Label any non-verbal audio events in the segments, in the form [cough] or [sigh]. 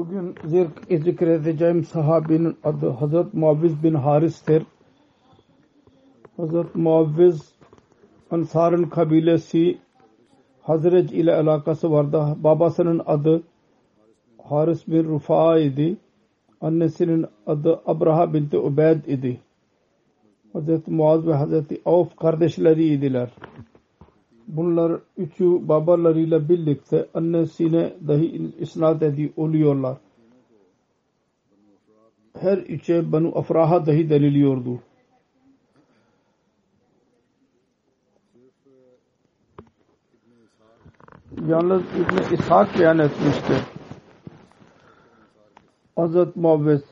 Bugün zikr zikredeceğim sahabinin adı Hazret Muavviz bin Haris'tir. Hazret Muavviz Ansar'ın kabilesi Hazret ile alakası vardı. Babasının adı Haris bin Rufa idi. Annesinin adı Abraha binti Ubeyd idi. Hazret Muaz ve Hazreti Avf kardeşleriydiler. Bunlar üçü babalarıyla birlikte annesine dahi isnat edi oluyorlar. Her üçe Banu Afraha dahi deniliyordu. Yalnız İbn İshak beyan etmiştir. Hazret Muavviz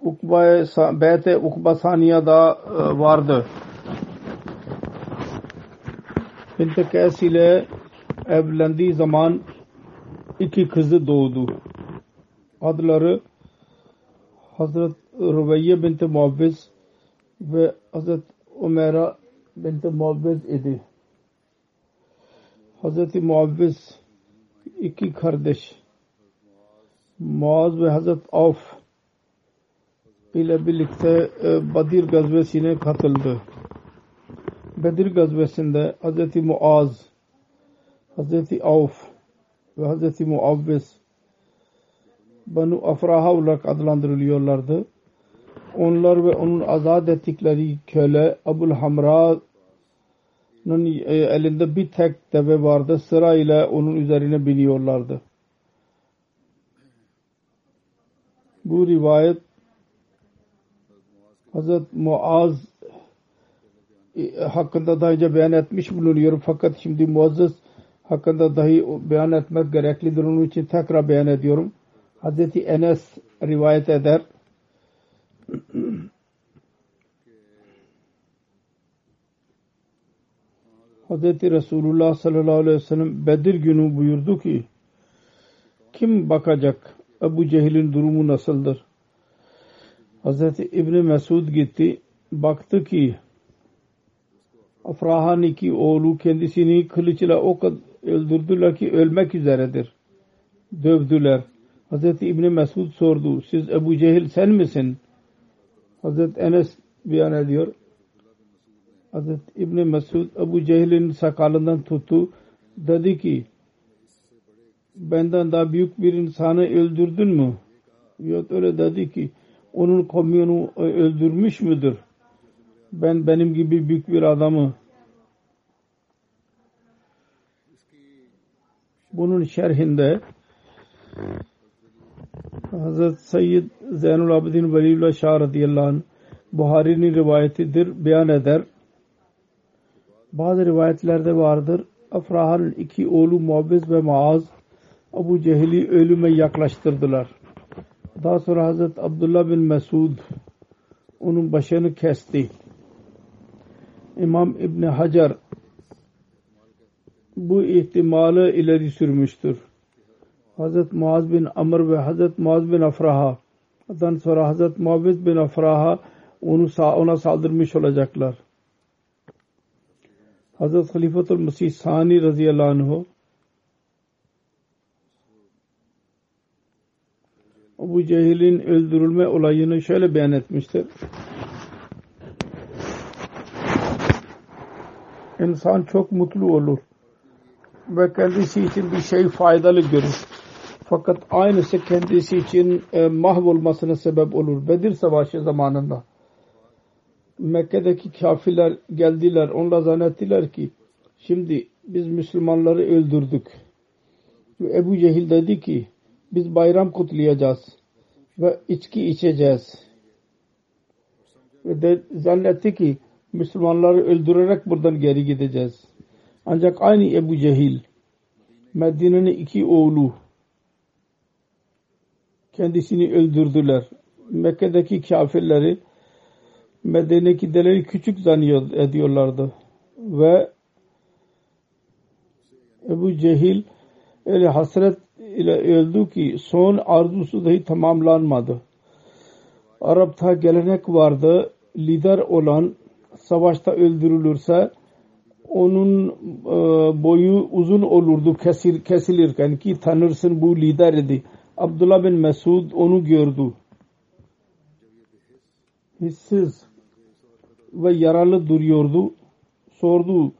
Ukba'ya Beyte Ukba Saniya'da vardı. Bint Kays ile evlendiği zaman iki kızı doğdu. Adları Hazret Rübeyye bint Muavviz ve Hazret Umera bint Muavviz idi. Hazret Muavviz iki kardeş Muaz ve Hazret Avf ile birlikte Badir gazvesine katıldı. Bedir gazvesinde Hz. Muaz, Hz. Avf ve Hz. Muavviz Banu Afraha olarak adlandırılıyorlardı. Onlar ve onun azat ettikleri köle Abul Hamra'nın elinde bir tek deve vardı. Sırayla onun üzerine biniyorlardı. Bu rivayet Hz. Muaz hakkında daha önce beyan etmiş bulunuyorum. Fakat şimdi Muazzez hakkında dahi beyan etmek gereklidir. Onun için tekrar beyan ediyorum. Hazreti Enes rivayet eder. [clears throat] Hazreti Resulullah sallallahu aleyhi ve sellem Bedir günü buyurdu ki kim bakacak Ebu Cehil'in durumu nasıldır? Hazreti İbni Mesud gitti. Baktı ki Afraha'nın iki oğlu kendisini kılıçla o kadar öldürdüler ki ölmek üzeredir. Dövdüler. Hazreti İbni Mesud sordu. Siz Ebu Cehil sen misin? Hazreti Enes beyan ediyor. Hazreti İbni Mesud Ebu Cehil'in sakalından tuttu. Dedi ki benden daha büyük bir insanı öldürdün mü? Yok öyle dedi ki onun komyonu öldürmüş müdür? Ben benim gibi büyük bir adamı bunun şerhinde Hazret Sayyid Zeynul Abidin Veliullah Şah radıyallahu anh Buhari'nin rivayetidir beyan eder. Bazı rivayetlerde vardır. Afraha'nın iki oğlu Muabbiz ve Maaz Abu Cehil'i ölüme yaklaştırdılar. Daha sonra Hazret Abdullah bin Mesud onun başını kesti. İmam İbni Hacer bu ihtimali ileri sürmüştür. Hazret Muaz bin Amr ve Hazret Muaz bin Afraha'dan sonra Hazret Muavviz bin Afraha onu ona saldırmış olacaklar. Hazret Halifatul Mesih Sani radıyallahu anh Abu Cehil'in öldürülme olayını şöyle beyan etmiştir. İnsan çok mutlu olur ve kendisi için bir şey faydalı görür. Fakat aynısı kendisi için e, mahvolmasına sebep olur. Bedir Savaşı zamanında Mekke'deki kafirler geldiler. Onlar zannettiler ki şimdi biz Müslümanları öldürdük. Ve Ebu Cehil dedi ki biz bayram kutlayacağız ve içki içeceğiz. Ve de zannetti ki Müslümanları öldürerek buradan geri gideceğiz. Ancak aynı Ebu Cehil Medine'nin iki oğlu kendisini öldürdüler. Mekke'deki kafirleri Medine'dekileri küçük zannediyor ediyorlardı. Ve Ebu Cehil öyle hasret ile öldü ki son arzusu dahi tamamlanmadı. Arap'ta gelenek vardı. Lider olan savaşta öldürülürse onun e, boyu uzun olurdu kesil, kesilirken ki tanırsın bu lider idi. Abdullah bin Mesud onu gördü. Hissiz ve yaralı duruyordu. Sordu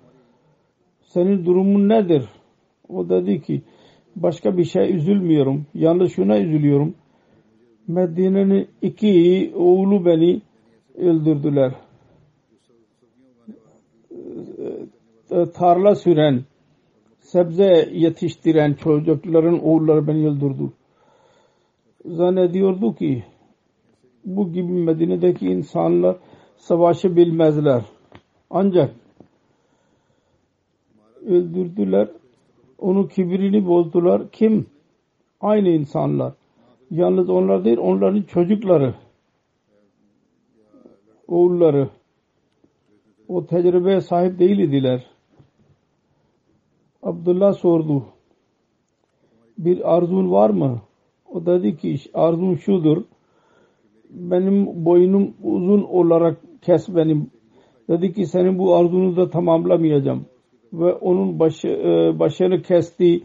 senin durumun nedir? O dedi ki başka bir şey üzülmüyorum. Yalnız şuna üzülüyorum. Medine'nin iki oğlu beni öldürdüler. Tarla süren, sebze yetiştiren çocukların oğulları beni öldürdü. Zannediyordu ki bu gibi Medine'deki insanlar savaşı bilmezler. Ancak öldürdüler. Onu kibrini bozdular. Kim? Aynı insanlar. Yalnız onlar değil, onların çocukları. Oğulları. O tecrübeye sahip değil idiler. Abdullah sordu. Bir arzun var mı? O dedi ki arzun şudur. Benim boynum uzun olarak kes benim. Dedi ki senin bu arzunu da tamamlamayacağım. Ve onun başı, e, başını kesti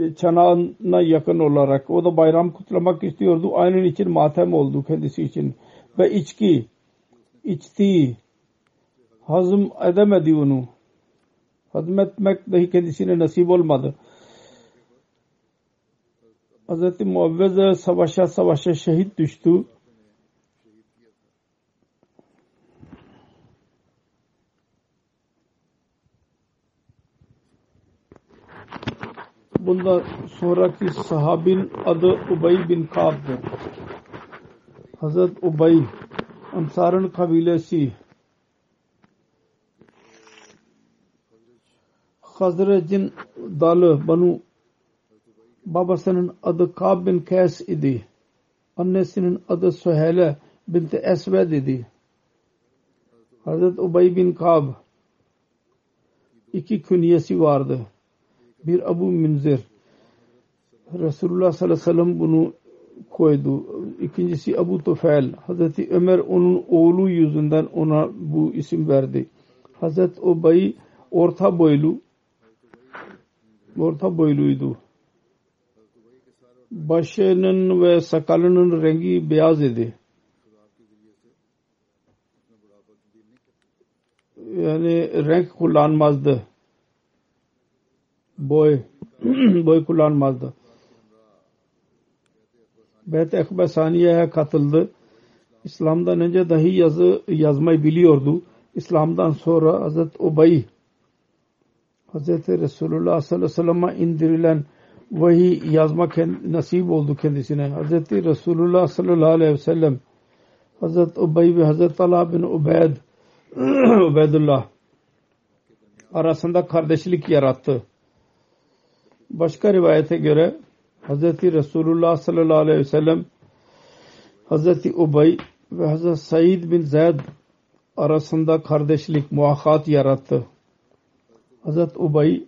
e, çanağına yakın olarak. O da bayram kutlamak istiyordu. Aynı için matem oldu kendisi için. Ve içki içti. Hazım edemedi onu. Hazmetmek dahi kendisine nasip olmadı. Hz. Muavvez savaşa savaşa şehit düştü. Bundan sonraki sahabin adı Ubay bin Ka'b'dır. Hazret Ubay Ansar'ın kabilesi Hazret'in dalı Banu babasının adı Kab bin Kays idi. Annesinin adı Süheyle binti Esved idi. Hazret Ubay bin Kab iki künyesi vardı bir Abu Münzir Resulullah sallallahu aleyhi ve bunu koydu. İkincisi Abu Tufel. Hazreti Ömer onun oğlu yüzünden ona bu isim verdi. Hazreti Ubay orta boylu orta boyluydu. Başının ve sakalının rengi beyaz idi. Yani renk kullanmazdı boy [clears throat] boy kullanmazdı. Bet-i Ekbe Saniye'ye katıldı. İslam'dan önce dahi yazı yazmayı biliyordu. İslam'dan sonra Hazreti Ubay Hazreti Resulullah sallallahu aleyhi ve sellem'e indirilen vahiy yazmak nasip oldu kendisine. Hazreti Resulullah sallallahu aleyhi ve sellem Hazreti Ubay ve Hazreti Allah bin Ubeyd [clears throat] Ubeydullah arasında kardeşlik yarattı. Başka rivayete göre Hz. Resulullah sallallahu aleyhi ve sellem Hz. Ubay ve Hz. Said bin Zayd arasında kardeşlik, muahat yarattı. Hz. Ubay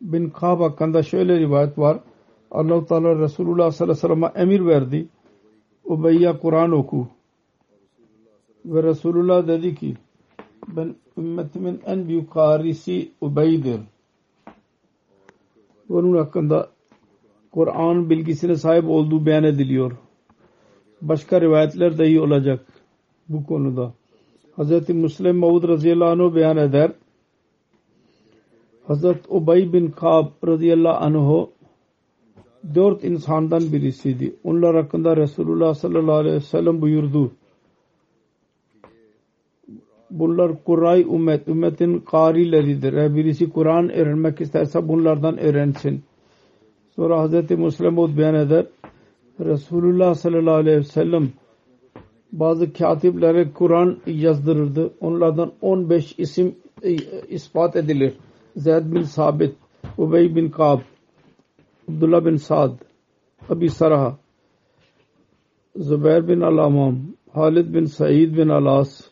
bin Kab hakkında şöyle rivayet var. allah Teala Resulullah sallallahu aleyhi ve sellem'e emir verdi. Ubeyye Kur'an oku. Ve Resulullah dedi ki ben ümmetimin en büyük karisi Ubey'dir. Onun hakkında Kur'an bilgisine sahip olduğu beyan ediliyor. Başka rivayetler iyi olacak bu konuda. Hz. Müslim Mevud radıyallahu anh beyan eder. Hz. Ubey bin Kab radıyallahu anh dört insandan birisiydi. Onlar hakkında Resulullah sallallahu aleyhi ve sellem buyurdu. Bunlar Kuray ümmet, ümmetin karileridir. Eğer birisi Kur'an öğrenmek isterse bunlardan öğrensin. Sonra Hz. Mevud beyan eder. Resulullah sallallahu aleyhi ve sellem bazı katiplere Kur'an yazdırırdı. Onlardan 15 isim e, ispat edilir. Zeyd bin Sabit, Ubey bin Kab, Abdullah bin Sad, Abi Sarah, Zubair bin Alamam, Halid bin Said bin Alas,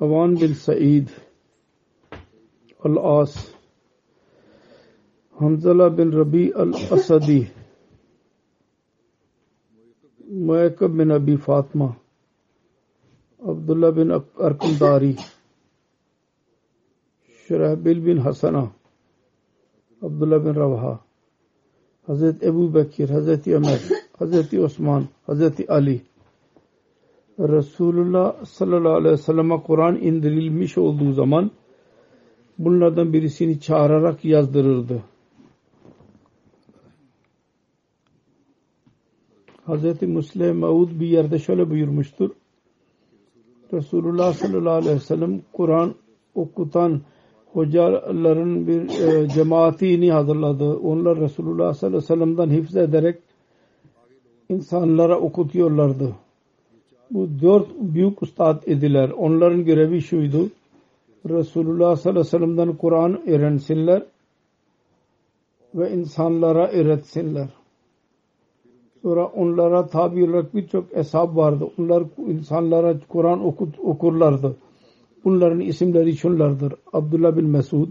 Avan bin Said, Al-As, Hamzala bin Rabi al-Asadi, Muakkab bin Abi Fatma, Abdullah bin Arkandari, Şurahbil bin Hasana, Abdullah bin Ravha, Hazreti Ebu Bekir, Hazreti Ömer, Hazreti Osman, Hazreti Ali, Resulullah sallallahu aleyhi ve sellem'e Kur'an indirilmiş olduğu zaman bunlardan birisini çağırarak yazdırırdı. Hz. Müslim Maud bir yerde şöyle buyurmuştur. Resulullah sallallahu aleyhi ve sellem Kur'an okutan hocaların bir e, cemaatini hazırladı. Onlar Resulullah sallallahu aleyhi ve sellem'den hifz ederek insanlara okutuyorlardı. Bu dört büyük ustad ediler. Onların görevi şuydu. Resulullah sallallahu aleyhi ve sellem'den Kur'an öğrensinler ve insanlara öğretsinler. Sonra onlara tabi olarak birçok hesap vardı. Onlar insanlara Kur'an okut, okurlardı. Bunların isimleri şunlardır. Abdullah bin Mesud,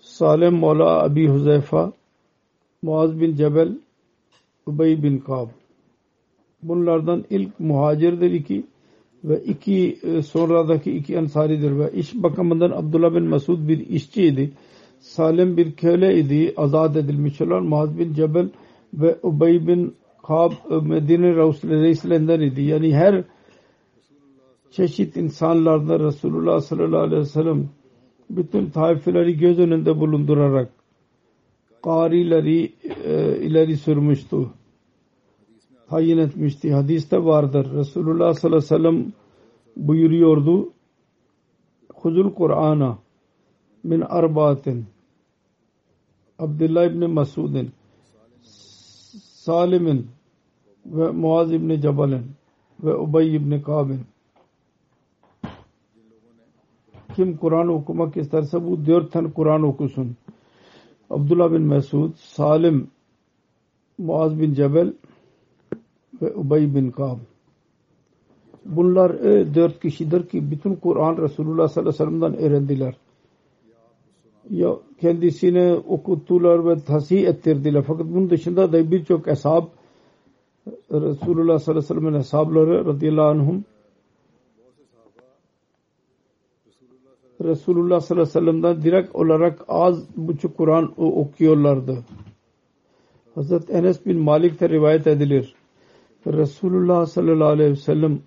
Salim Mola Abi Huzeyfa, Muaz bin Cebel, Ubey bin Kab. Bunlardan ilk muhacirdir iki ve iki e, sonradaki iki ensaridir ve iş bakımından Abdullah bin Mesud bir işçiydi. Salim bir köle idi. Azad edilmiş olan Muaz bin Cebel ve Ubey bin Kab e, Medine reislerinden idi. Yani her çeşit insanlarda Resulullah sallallahu aleyhi ve sellem bütün taifeleri göz önünde bulundurarak karileri e, ileri sürmüştü. Tayin etmişti. Hadiste vardır. Resulullah sallallahu aleyhi ve sellem buyuruyordu. Huzul Kur'an'a min arbaatin Abdullah ibn Masud'in Salim'in ve Muaz ibn Cebal'in ve Ubey ibn Kab'in kim Kur'an okumak isterse bu dört tane Kur'an okusun. Abdullah bin Mesud, Salim, Muaz bin Cebel ve Ubey bin Kab. Bunlar e, dört kişidir ki bütün Kur'an Resulullah sallallahu aleyhi ve sellem'den öğrendiler. Ya kendisine okuttular ve tahsih ettirdiler. Fakat bunun dışında da birçok ashab Resulullah sallallahu aleyhi ve sellem'in ashabları radıyallahu anhum Resulullah sallallahu aleyhi ve sellem'den direkt olarak az buçuk Kur'an okuyorlardı. Hazret Enes bin Malik'te rivayet edilir. Resulullah sallallahu aleyhi ve sellem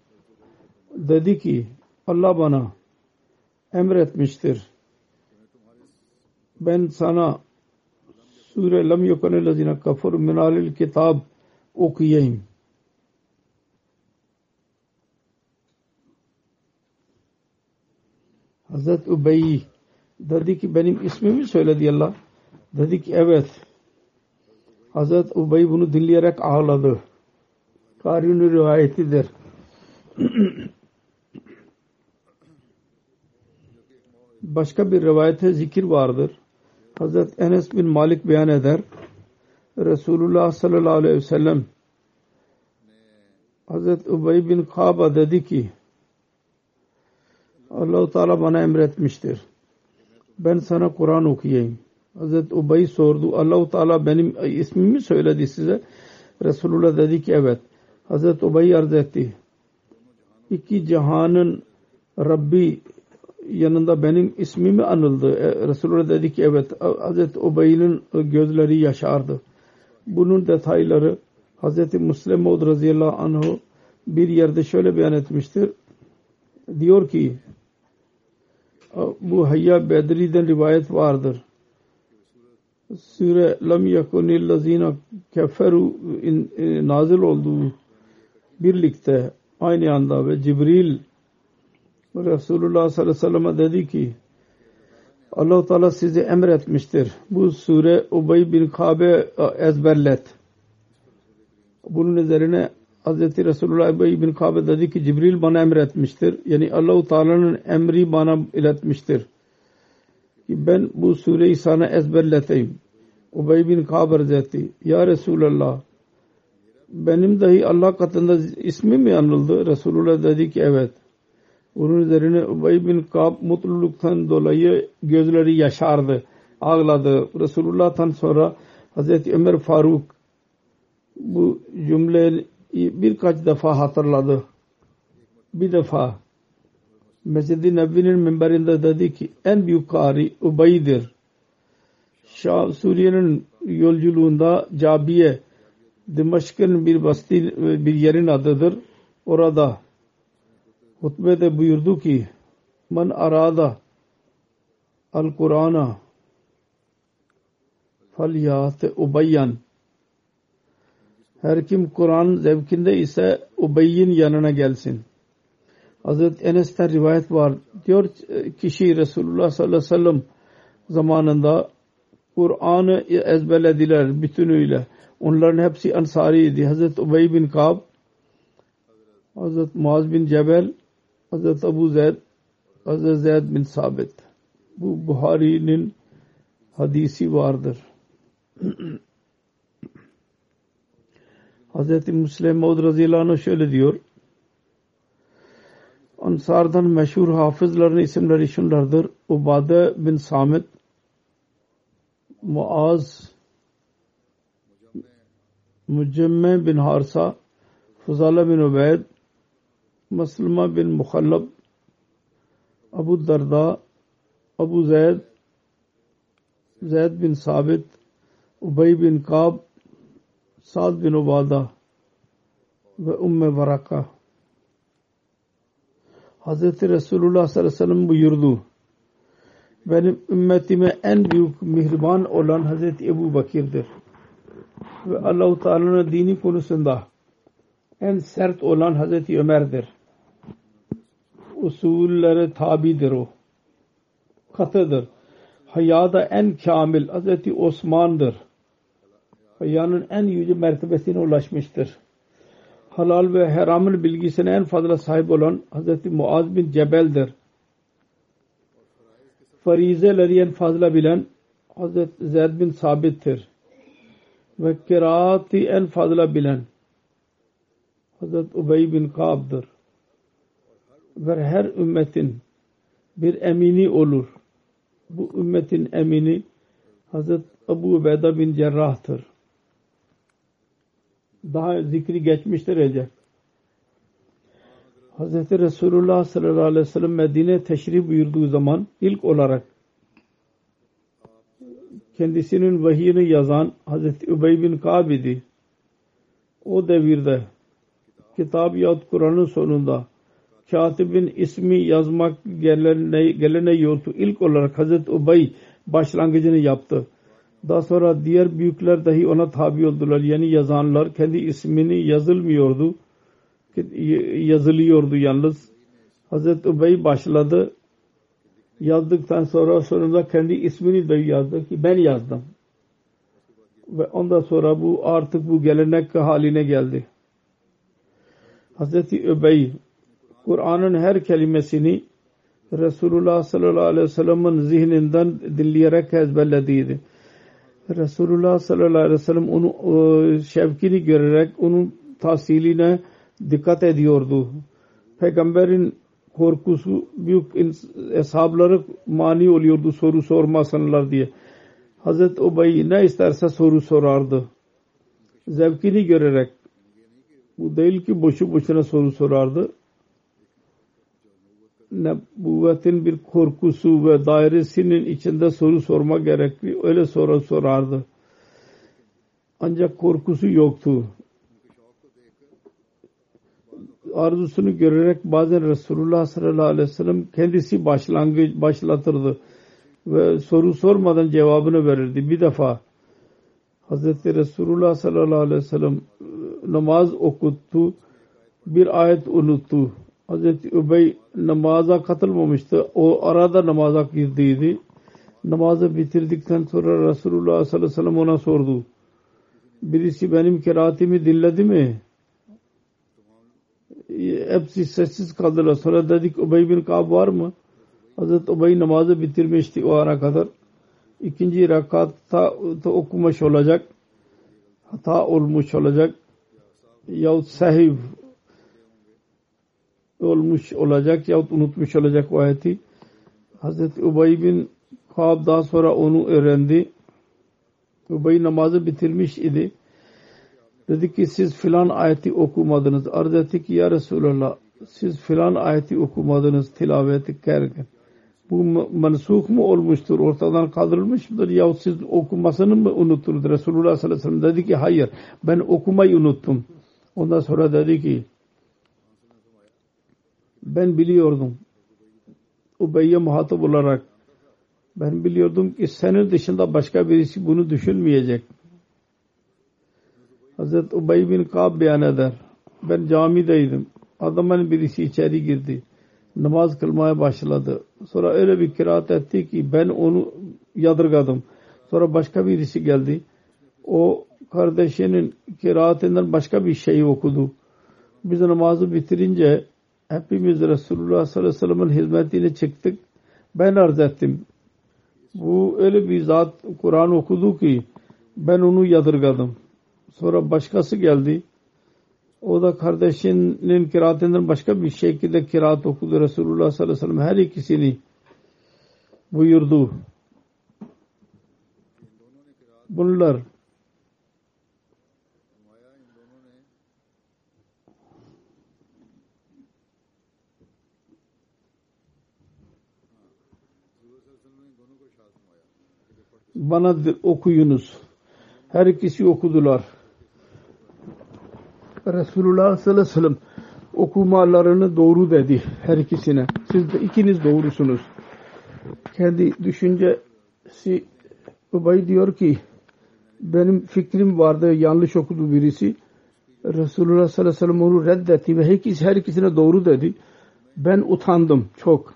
dedi ki Allah bana emretmiştir. Ben sana Sure Lam Yukanellezine Kafur Minalil Kitab okuyayım. Hazret Ubey dedi ki benim ismimi söyledi Allah. Dedi ki evet. Hazret Ubey bunu dinleyerek ağladı. Karin'in rivayetidir. [clears throat] Başka bir rivayete zikir vardır. Hazret Enes bin Malik beyan eder. Resulullah sallallahu aleyhi ve sellem Hazret Ubey bin Kaba dedi ki Allahu Teala bana emretmiştir. Ben sana Kur'an okuyayım. Hazreti Ubey sordu. Allahu Teala benim ismimi söyledi size. Resulullah dedi ki evet. Hazreti Ubey arz etti. İki cihanın Rabbi yanında benim ismimi anıldı. E, Resulullah dedi ki evet. Hazreti Ubey'in gözleri yaşardı. Bunun detayları Hazreti Müslim Maud radıyallahu anhu bir yerde şöyle beyan etmiştir. Diyor ki bu Hayya Bedri'den rivayet vardır. Sure Lam yakunil lazina keferu e, nazil olduğu birlikte aynı anda ve Cibril Resulullah sallallahu aleyhi ve sellem dedi ki Allah Teala size emretmiştir. Bu sure Ubey bin Kabe ezberlet. Bunun üzerine Hz. Resulullah Ubey bin Kabe dedi ki Cibril bana emretmiştir. Yani Allah-u Teala'nın emri bana iletmiştir. Ki ben bu sureyi sana ezberleteyim. Ubey bin Kabe dedi. Ya Resulallah benim dahi Allah katında ismi mi anıldı? Resulullah dedi ki evet. Bunun üzerine Ubey bin Kab mutluluktan dolayı gözleri yaşardı. Ağladı. Resulullah'tan sonra Hazreti Ömer Faruk bu cümleyi birkaç defa hatırladı. Bir defa Mescid-i Nebi'nin minberinde dedi ki en büyük kari Ubey'dir. Şah Suriye'nin yolculuğunda Cabiye Dimaşk'ın bir basti bir yerin adıdır. Orada hutbede buyurdu ki man arada al Kur'an'a falyate ubayyan her kim Kur'an zevkinde ise Ubey'in yanına gelsin. Hazreti Enes'ten rivayet var. Diyor kişi Resulullah sallallahu aleyhi ve sellem zamanında Kur'an'ı ezberlediler bütünüyle. Onların hepsi Ansariydi. Hazreti Ubey bin Kab, Hazreti Muaz bin Cebel, Hazreti Abu Zeyd, Hazreti Zeyd bin Sabit. Bu Buhari'nin hadisi vardır. [clears throat] Hazreti Müslim Maud radıyallahu şöyle diyor. Ansardan meşhur hafızların isimleri şunlardır. Ubade bin Samit, Muaz, Mucemme bin Harsa, Fuzala bin Ubeyd, Maslama bin Mukhallab, Abu Darda, Abu Zayd, Zayd bin Sabit, Ubay bin Kab, Sad bin Ubada ve Umme Varaka. Hz. Resulullah sallallahu aleyhi ve sellem buyurdu. Benim ümmetime en büyük mihriban olan Hz. Ebu Bakir'dir. Ve Allah-u Teala'nın dini konusunda en sert olan Hz. Ömer'dir. Usullere tabidir o. Katıdır. Hayada en kamil Hz. Osman'dır hayanın en yüce mertebesine ulaşmıştır. Halal ve haramın bilgisine en fazla sahip olan Hz. Muaz bin Cebel'dir. Farizeleri en fazla bilen Hz. Zeyd bin Sabit'tir. Ve kiraati en fazla bilen Hz. Ubey bin Kab'dır. Ve her ümmetin bir emini olur. Bu ümmetin emini Hz. Ebu Ubeyda bin Cerrah'tır daha zikri geçmiştir Recep. Hz. Resulullah sallallahu aleyhi ve sellem Medine teşrif buyurduğu zaman ilk olarak kendisinin vahiyini yazan Hz. Übey bin Kab idi. O devirde kitap yahut Kur'an'ın sonunda katibin ismi yazmak gelene, gelene yoktu. İlk olarak Hz. Ubey başlangıcını yaptı. Daha sonra diğer büyükler dahi ona tabi oldular. Yani yazanlar kendi ismini yazılmıyordu. Yazılıyordu yalnız. Hazreti Ubey başladı. Yazdıktan sonra sonunda kendi ismini de yazdı ki ben yazdım. Ve ondan sonra bu artık bu gelenek haline geldi. Hazreti Ubey Kur'an'ın her kelimesini Resulullah sallallahu aleyhi ve sellem'in zihninden dinleyerek ezberlediydi. Resulullah sallallahu aleyhi ve sellem onu e, şevkini görerek onun tahsiline dikkat ediyordu. Peygamberin korkusu büyük hesapları mani oluyordu soru sormasınlar diye. Hazreti Ubey ne isterse soru sorardı. Zevkini görerek. Bu değil ki boşu boşuna soru sorardı. Nebüvvetin bir korkusu ve dairesinin içinde soru sorma gerekli. Öyle soru sorardı. Ancak korkusu yoktu. Arzusunu görerek bazen Resulullah sallallahu aleyhi ve sellem kendisi başlangıç başlatırdı ve soru sormadan cevabını verirdi. Bir defa Hazreti Resulullah sallallahu aleyhi ve sellem e, namaz okuttu. Bir ayet unuttu. Hazreti Übey namaza katılmamıştı. O arada namaza girdiydi. Namazı bitirdikten sonra Resulullah sallallahu aleyhi ve sellem ona sordu. Birisi benim keraatimi dinledi mi? Hepsi sessiz kaldılar. Sonra dedik Ubey bin Kab var mı? Hazreti Ubey namazı bitirmişti o ana kadar. İkinci rekatta okumuş olacak. Hata olmuş olacak. Yahut sahih olmuş olacak yahut unutmuş olacak o ayeti. Hazreti Ubey bin Kab daha sonra onu öğrendi. Ubey namazı bitirmiş idi. Dedi ki siz filan ayeti okumadınız. Arz etti ki ya Resulallah siz filan ayeti okumadınız tilaveti kerken. Bu mansuk mu olmuştur? Ortadan kaldırılmış mıdır? Yahut siz okumasını mı unuttunuz? Resulullah sallallahu aleyhi ve sellem dedi ki hayır ben okumayı unuttum. Ondan sonra dedi ki ben biliyordum. Ubeyye muhatap olarak ben biliyordum ki senin dışında başka birisi bunu düşünmeyecek. Hazreti Ubey bin Kab beyan eder. Ben camideydim. Adamın birisi içeri girdi. Namaz kılmaya başladı. Sonra öyle bir kiraat etti ki ben onu yadırgadım. Sonra başka birisi geldi. O kardeşinin kiraatinden başka bir şey okudu. Biz namazı bitirince hepimiz Resulullah sallallahu aleyhi ve sellem'in hizmetine çıktık. Ben arz ettim. Bu öyle bir zat Kur'an okudu ki ben onu yadırgadım. Sonra başkası geldi. O da kardeşinin kiraatından başka bir şekilde kiraat okudu Resulullah sallallahu aleyhi ve sellem. Her ikisini buyurdu. Bunlar bana okuyunuz. Her ikisi okudular. Resulullah sallallahu aleyhi ve sellem okumalarını doğru dedi her ikisine. Siz de ikiniz doğrusunuz. Kendi düşüncesi Ubay diyor ki benim fikrim vardı yanlış okudu birisi. Resulullah sallallahu aleyhi ve sellem onu reddetti ve her, ikisi, her ikisine doğru dedi. Ben utandım çok.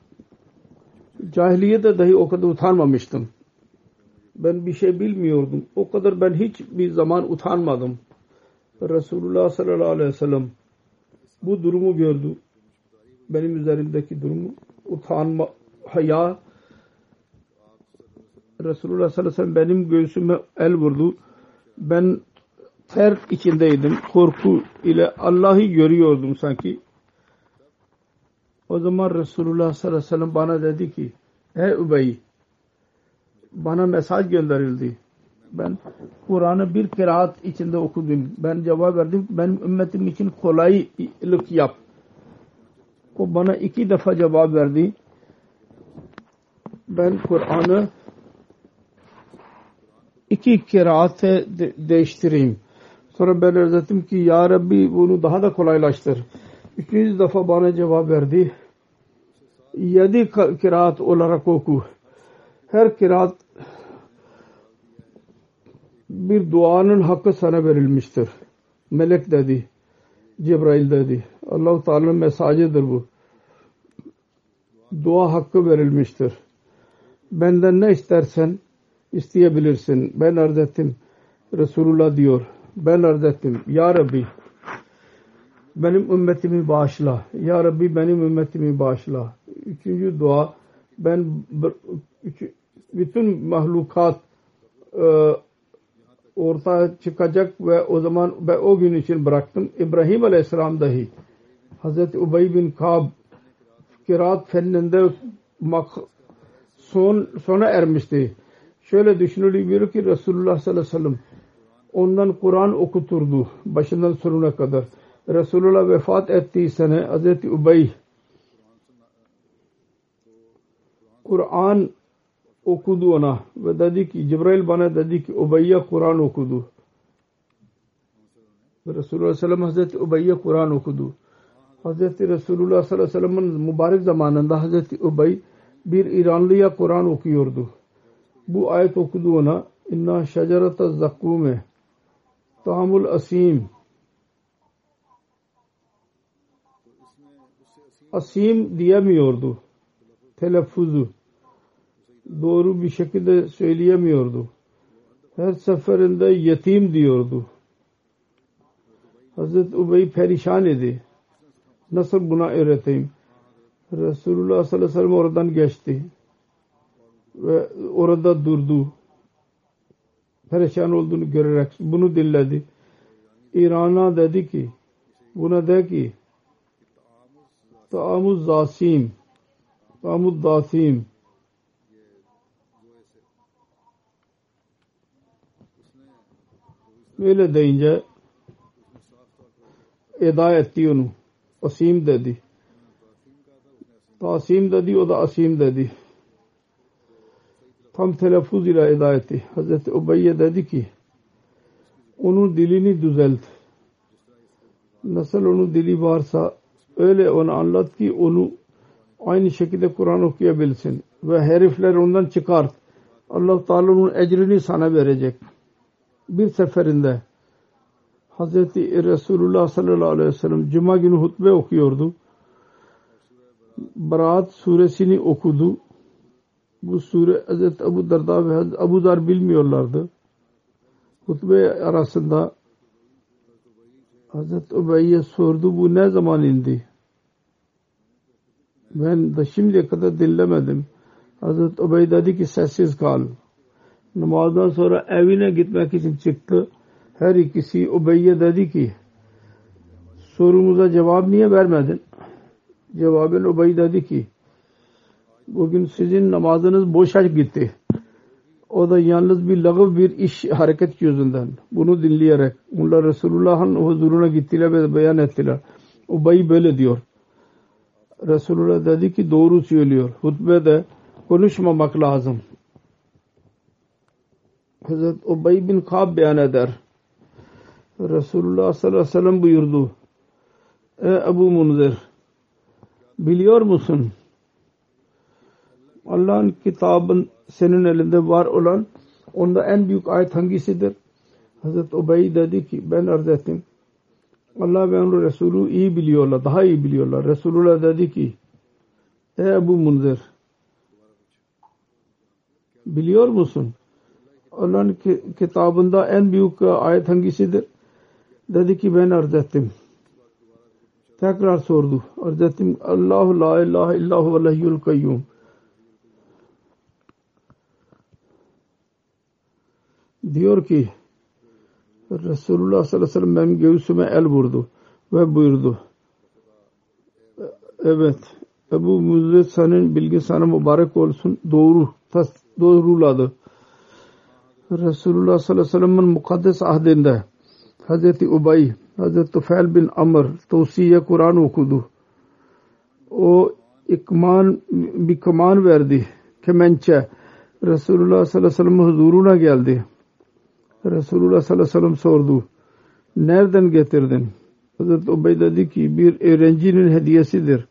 Cahiliyede dahi o kadar utanmamıştım. Ben bir şey bilmiyordum. O kadar ben hiç bir zaman utanmadım. Resulullah sallallahu aleyhi ve sellem bu durumu gördü. Benim üzerimdeki durumu utanma, haya Resulullah sallallahu aleyhi ve sellem benim göğsüme el vurdu. Ben ter içindeydim. Korku ile Allah'ı görüyordum sanki. O zaman Resulullah sallallahu aleyhi ve sellem bana dedi ki Ey Übey bana mesaj gönderildi. Ben Kur'an'ı bir kıraat içinde okudum. Ben cevap verdim. Ben ümmetim için kolaylık yap. O bana iki defa cevap verdi. Ben Kur'an'ı iki kıraat de değiştireyim. Sonra ben özettim ki Ya Rabbi bunu daha da kolaylaştır. Üçüncü defa bana cevap verdi. Yedi kıraat olarak oku. Her kıraat bir duanın hakkı sana verilmiştir. Melek dedi. Cebrail dedi. Allah-u Teala'nın mesajıdır bu. Dua hakkı verilmiştir. Benden ne istersen isteyebilirsin. Ben arz ettim. Resulullah diyor. Ben arz ettim. Ya Rabbi benim ümmetimi bağışla. Ya Rabbi benim ümmetimi bağışla. Üçüncü dua ben bütün mahlukat e, ortaya çıkacak ve o zaman ben o gün için bıraktım. İbrahim Aleyhisselam dahi Hazreti Ubey bin Kab kiraat fenninde son, sona ermişti. şöyle düşünülüyor ki Resulullah sallallahu aleyhi ve sellem ondan Kur'an okuturdu başından sonuna kadar. Resulullah vefat ettiği sene Hazreti Ubey Kur'an okudu ona ve dedi ki Cibrail bana dedi ki Ubey'e Kur'an okudu. Resulullah sallallahu aleyhi ve Hazreti Ubey'e Kur'an okudu. Hazreti Resulullah sallallahu aleyhi ve sellem'in mübarek zamanında Hazreti Ubey bir İranlıya Kur'an okuyordu. Bu ayet okudu ona İnna şecerete zakkume Tamul asim asim diyemiyordu. Telaffuzu doğru bir şekilde söyleyemiyordu. Her seferinde yetim diyordu. Hazreti Ubey perişan idi. Nasıl buna öğreteyim? Resulullah sallallahu aleyhi ve sellem oradan geçti. Ve orada durdu. Perişan olduğunu görerek bunu dinledi. İran'a dedi ki buna de ki Taamuz zasim Taamuz dasim Böyle deyince eda etti onu. Asim dedi. Tasim dedi o da Asim dedi. Tam telaffuz ile eda etti. Hazreti Ubeyye dedi ki onun dilini düzelt. Nasıl onun dili varsa öyle onu anlat ki onu aynı şekilde Kur'an okuyabilsin. Ve herifler ondan çıkart. Allah Teala onun ecrini sana verecek. Bir seferinde Hazreti Resulullah sallallahu aleyhi ve sellem Cuma günü hutbe okuyordu. Barat suresini okudu. Bu sure Hazreti Abu Darda ve Hazreti Abu Dar bilmiyorlardı. Hutbe arasında Hazreti Ubeyye sordu bu ne zaman indi? Ben de şimdiye kadar dinlemedim. Hazreti Ubey dedi ki sessiz kal. Namazdan sonra evine gitmek için çıktı. Her ikisi Ubeyye dedi ki sorumuza cevap niye vermedin? Cevabın Ubey dedi ki bugün sizin namazınız boşa gitti. O da yalnız bir lagıv bir iş hareket yüzünden. Bunu dinleyerek onlar Resulullah'ın huzuruna gittiler ve beyan ettiler. Ubey böyle diyor. Resulullah dedi ki doğru söylüyor. Hutbede konuşmamak lazım. Hazret Ubey bin Kab beyan eder. Resulullah sallallahu aleyhi ve sellem buyurdu. Ey Ebu Munzir biliyor musun? Allah'ın kitabın senin elinde var olan onda en büyük ayet hangisidir? Hazreti Ubey dedi ki ben arz ettim. Allah ve onun Resulü iyi biliyorlar, daha iyi biliyorlar. Resulullah dedi ki Ey Ebu Munzir biliyor musun? Allah'ın kitabında en büyük ayet hangisidir? Dedi ki ben arz ettim. Tekrar sordu. Arz ettim. Allahu la ilahe illahu ve lehyul kayyum. Diyor ki Resulullah sallallahu aleyhi ve sellem benim göğsüme el vurdu ve buyurdu. Evet. Ebu Müzzet senin bilgi sana mübarek olsun. Doğru. Tas, doğruladı. Resulullah sallallahu aleyhi ve sellem'in mukaddes ahdinde Hazreti Ubay, Hazreti Tufel bin Amr tavsiye Kur'an okudu. O ikman bir kaman verdi. Kemençe. Resulullah sallallahu aleyhi ve sellem huzuruna geldi. Resulullah sallallahu aleyhi ve sellem sordu. Nereden getirdin? Hazreti Ubay dedi ki bir öğrencinin hediyesidir.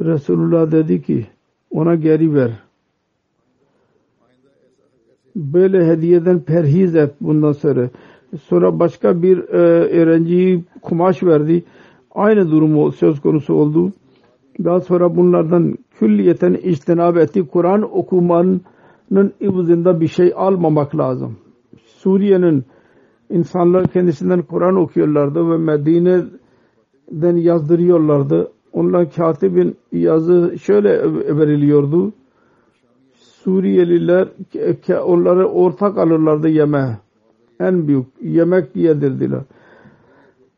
Resulullah dedi ki ona geri ver böyle hediyeden perhiz et bundan sonra. Sonra başka bir e, öğrenciyi kumaş verdi. Aynı durum söz konusu oldu. Daha sonra bunlardan külliyeten iştinab etti. Kur'an okumanın ivzında bir şey almamak lazım. Suriye'nin insanlar kendisinden Kur'an okuyorlardı ve Medine'den yazdırıyorlardı. Onlar katibin yazı şöyle veriliyordu. Suriyeliler onları ortak alırlardı yeme. En büyük yemek yedirdiler.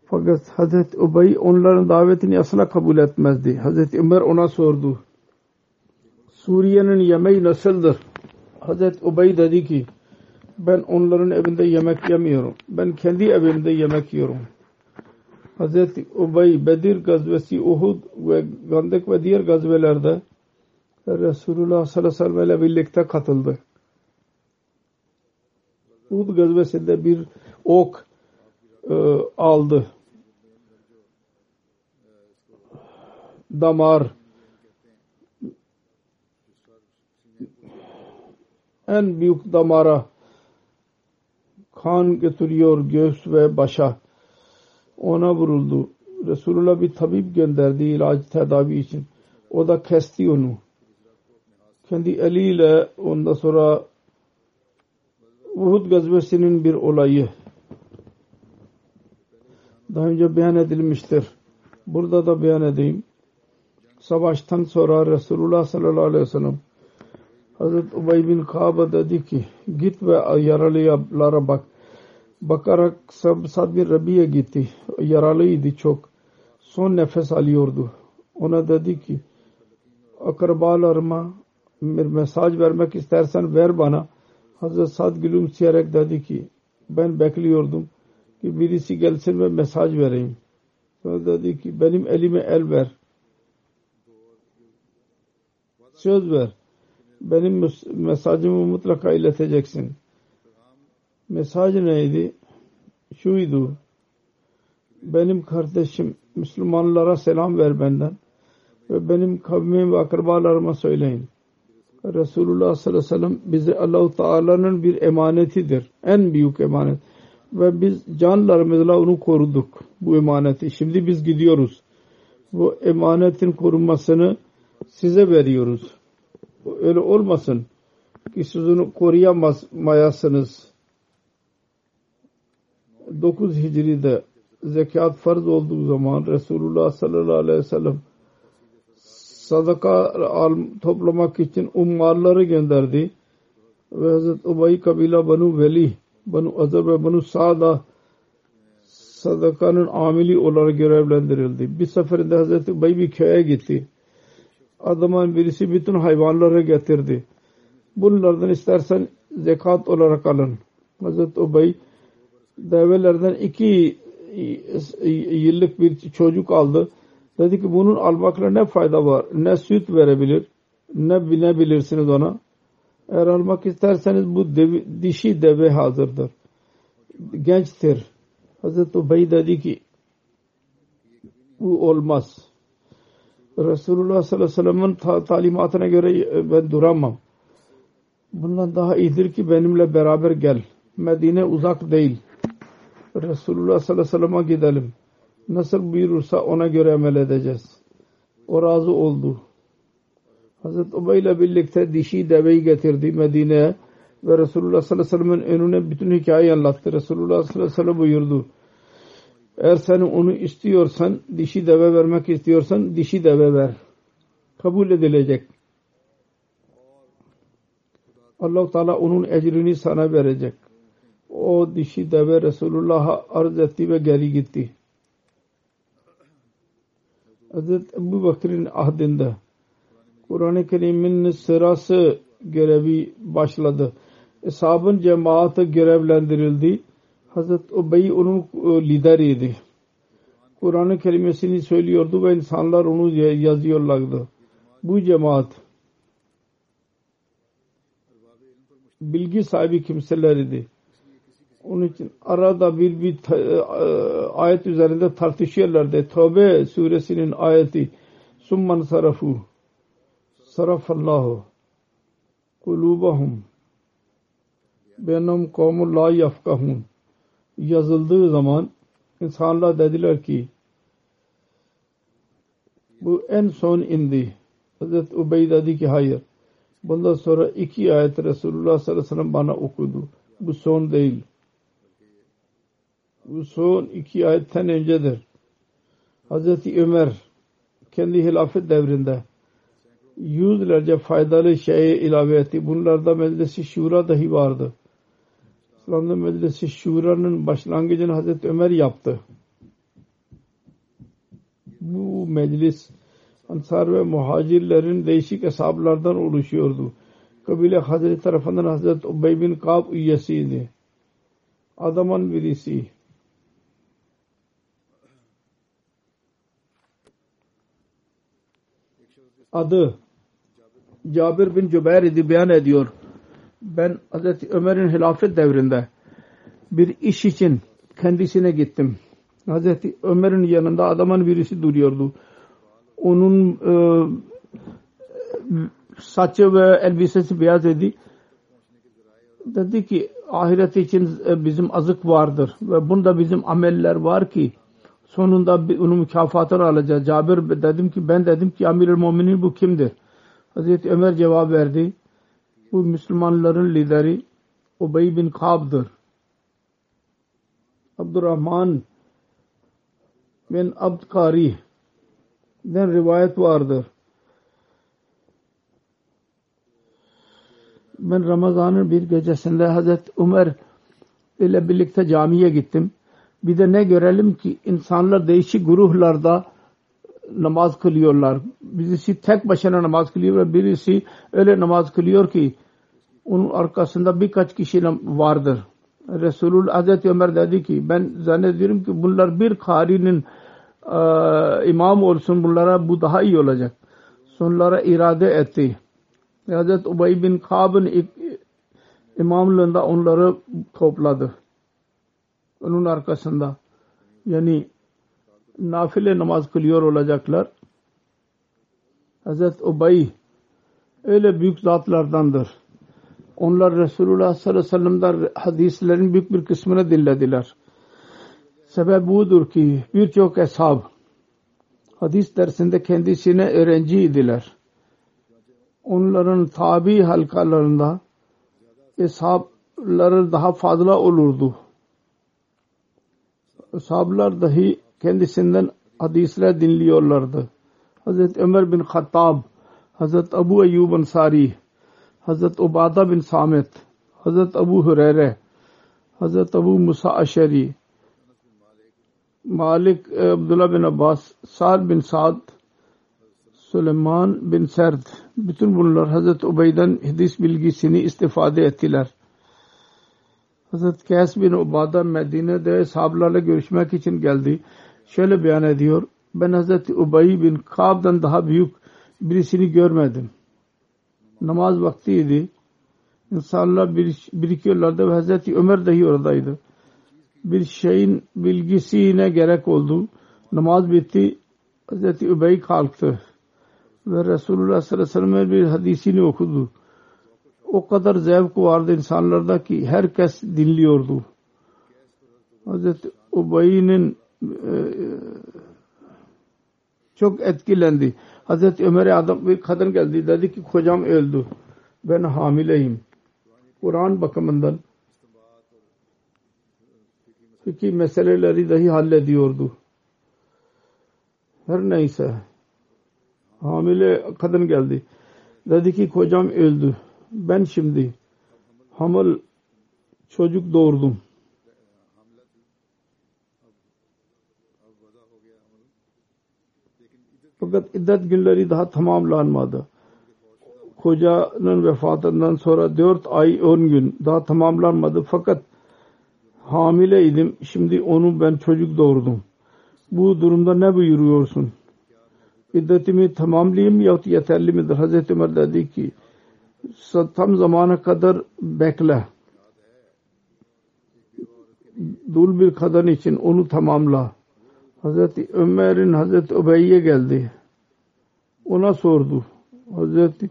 Fakat Hazreti Ubey onların davetini asla kabul etmezdi. Hazreti Ömer ona sordu. Suriye'nin yemeği nasıldır? Hazreti Ubey dedi ki ben onların evinde yemek yemiyorum. Ben kendi evimde yemek yiyorum. Hazreti Ubey Bedir gazvesi Uhud ve Gandak ve diğer gazvelerde Resulullah sallallahu aleyhi ve sellem ile birlikte katıldı. Uhud gazvesinde bir ok e, aldı. Damar en büyük damara kan getiriyor göğüs ve başa ona vuruldu. Resulullah bir tabip gönderdi ilaç tedavi için. O da kesti onu. Kendi eliyle ondan sonra Uhud gazvesinin bir olayı daha önce beyan edilmiştir. Burada da beyan edeyim. Savaştan sonra Resulullah sallallahu aleyhi ve sellem Hazreti Ubey bin Kaaba dedi ki git ve yaralılara bak. Bakarak Sad bin Rabi'ye gitti. Yaralıydı çok. Son nefes alıyordu. Ona dedi ki akrabalarıma bir mesaj vermek istersen ver bana. Hazreti Sad gülümseyerek dedi ki ben bekliyordum ki birisi gelsin ve mesaj vereyim. Sonra dedi ki benim elime el ver. Söz ver. Benim mesajımı mutlaka ileteceksin. Mesaj neydi? Şuydu. Benim kardeşim Müslümanlara selam ver benden ve benim kavmim ve akrabalarıma söyleyin. Resulullah sallallahu aleyhi ve sellem bize Allahu Teala'nın bir emanetidir. En büyük emanet. Ve biz canlarımızla onu koruduk. Bu emaneti. Şimdi biz gidiyoruz. Bu emanetin korunmasını size veriyoruz. Öyle olmasın ki siz onu koruyamazmayasınız. 9 Hicri'de zekat farz olduğu zaman Resulullah sallallahu aleyhi ve sellem sadaka toplamak için ummarları gönderdi. Ve Hazreti Ubay kabila Banu Veli, Banu Azar ve Banu Sa'da sadakanın amili olarak görevlendirildi. Bir seferinde Hazreti Ubay bir köye gitti. Adamın birisi bütün hayvanları getirdi. Bunlardan istersen zekat olarak alın. Hazreti Ubay develerden iki yıllık bir çocuk aldı. Dedi ki bunun almakla ne fayda var? Ne süt verebilir? Ne binebilirsiniz ona? Eğer almak isterseniz bu deve, dişi deve hazırdır. Gençtir. Hazreti Ubey dedi ki bu olmaz. Resulullah sallallahu aleyhi ve sellem'in talimatına göre ben duramam. Bundan daha iyidir ki benimle beraber gel. Medine uzak değil. Resulullah sallallahu aleyhi ve sellem'e gidelim. Nasıl buyurursa ona göre amel edeceğiz. O razı oldu. Hazreti Ubey ile birlikte dişi deveyi getirdi Medine'ye ve Resulullah sallallahu aleyhi ve sellem'in önüne bütün hikayeyi anlattı. Resulullah sallallahu aleyhi ve sellem buyurdu. Eğer sen onu istiyorsan, dişi deve vermek istiyorsan dişi deve ver. Kabul edilecek. allah Teala onun ecrini sana verecek. O dişi deve Resulullah'a arz etti ve geri gitti. Hazreti Ebu Bakır'ın ahdinde Kur'an-ı Kerim'in sırası görevi başladı. Eshabın cemaati görevlendirildi. Hazreti Ubey onun lideriydi. Kur'an-ı Kerimesini söylüyordu ve insanlar onu yazıyorlardı. Bu cemaat bilgi sahibi kimselerdi. Onun için arada bir bir e, ayet üzerinde tartışıyorlardı. Tövbe suresinin ayeti summan sarafu sarafallahu kulubahum benim kavmu la yafkahun yazıldığı zaman insanlar dediler ki bu en son indi. Hazreti Ubey dedi ki hayır. Bundan sonra iki ayet Resulullah sallallahu aleyhi ve sellem bana okudu. Bu son değil. Bu son iki ayetten öncedir. Hazreti Ömer kendi hilafet devrinde yüzlerce faydalı şeye ilave etti. Bunlarda meclisi şura dahi vardı. İslam'da meclisi şura'nın başlangıcını Hazreti Ömer yaptı. Bu meclis Ansar ve muhacirlerin değişik hesaplardan oluşuyordu. Kabile Hazreti tarafından Hazreti Ubey bin Kab üyesiydi. Adamın birisi. Adı Cabir bin Cübeyr idi beyan ediyor. Ben Hazreti Ömer'in hilafet devrinde bir iş için kendisine gittim. Hazreti Ömer'in yanında adamın birisi duruyordu. Onun e, saçı ve elbisesi beyaz idi. Dedi ki ahiret için e, bizim azık vardır ve bunda bizim ameller var ki sonunda onun mükafatını alacağız. Cabir dedim ki ben dedim ki Amir-i Muminin bu kimdir? Hazreti Ömer cevap verdi. Bu Müslümanların lideri Ubey bin Kab'dır. Abdurrahman bin Abdkari den rivayet vardır. Ben Ramazan'ın bir gecesinde Hazreti Ömer ile birlikte camiye gittim. Bir de ne görelim ki insanlar değişik gruplarda namaz kılıyorlar. Birisi tek başına namaz kılıyor ve birisi öyle namaz kılıyor ki onun arkasında birkaç kişi vardır. Resulullah Hazreti Ömer dedi ki ben zannediyorum ki bunlar bir karinin e, imam olsun bunlara bu daha iyi olacak. Sonlara irade etti. Hazreti Ubey bin Kab'ın imamlığında onları topladı. Onun arkasında yani nafile namaz kılıyor olacaklar. Hazreti Ubey öyle büyük zatlardandır. Onlar Resulullah sallallahu aleyhi ve sellem'den hadislerin büyük bir kısmını dinlediler. Sebep budur ki birçok eshab hadis dersinde kendisine öğrenciydiler. Onların tabi halkalarında eshabları daha fazla olurdu. Eshablar dahi kendisinden hadisler dinliyorlardı. Hazreti Ömer bin Hattab, Hazreti Abu Eyyub Ansari, Hazreti Ubada bin Samet, Hazreti Abu Hureyre, Hazreti Abu Musa Aşeri, Malik e, Abdullah bin Abbas, Sa'd bin Sa'd, Süleyman bin Serd, bütün bunlar Hazreti Ubey'den hadis bilgisini istifade ettiler. Hazreti Kays bin Ubada Medine'de sahabelerle görüşmek için geldi. Şöyle beyan ediyor. Ben Hazreti Ubey bin Kab'dan daha büyük birisini görmedim. Namaz vaktiydi. İnsanlar bir, birikiyorlardı ve Hazreti Ömer dahi oradaydı. Bir şeyin bilgisine gerek oldu. Namaz bitti. Hazreti Ubey kalktı. Ve Resulullah sallallahu aleyhi ve sellem'e bir hadisini okudu. O kadar zevk vardı insanlarda ki herkes dinliyordu. Hazreti Ubey'nin e, çok etkilendi. Hazreti Ömer'e adam bir kadın geldi. Dedi ki kocam öldü. Ben hamileyim. Kur'an bakımından fikir meseleleri dahi hallediyordu. Her neyse hamile kadın geldi. Dedi ki kocam öldü. Ben şimdi hamil çocuk doğurdum. Fakat iddet günleri daha tamamlanmadı. Kocanın vefatından sonra dört ay on gün daha tamamlanmadı. Fakat hamileydim. Şimdi onu ben çocuk doğurdum. Bu durumda ne buyuruyorsun? İddetimi tamamlayayım yahut yeterli midir? Hazreti Ömer dedi ki tam zamana kadar bekle. Dul bir kadın için onu tamamla. Hazreti Ömer'in Hazreti Ubeyye geldi. Ona sordu. Hazreti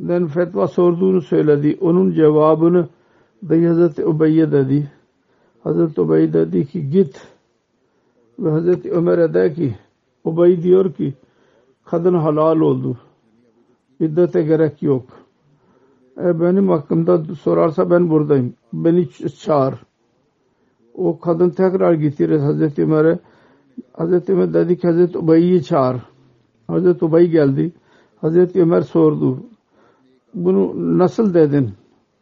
den fetva sorduğunu söyledi. Onun cevabını da Hazreti Ubeyye dedi. Hazreti Ubey dedi ki git ve Hazreti Ömer'e de ki Ubey diyor ki kadın halal oldu. İddete gerek yok. E benim hakkımda sorarsa ben buradayım. Beni çağır. O kadın tekrar gitti Hazreti Ömer'e. Hazreti Ömer dedi ki Hazreti Ubey'i çağır. Hazreti Ubey geldi. Hazreti Ömer sordu. Bunu nasıl dedin?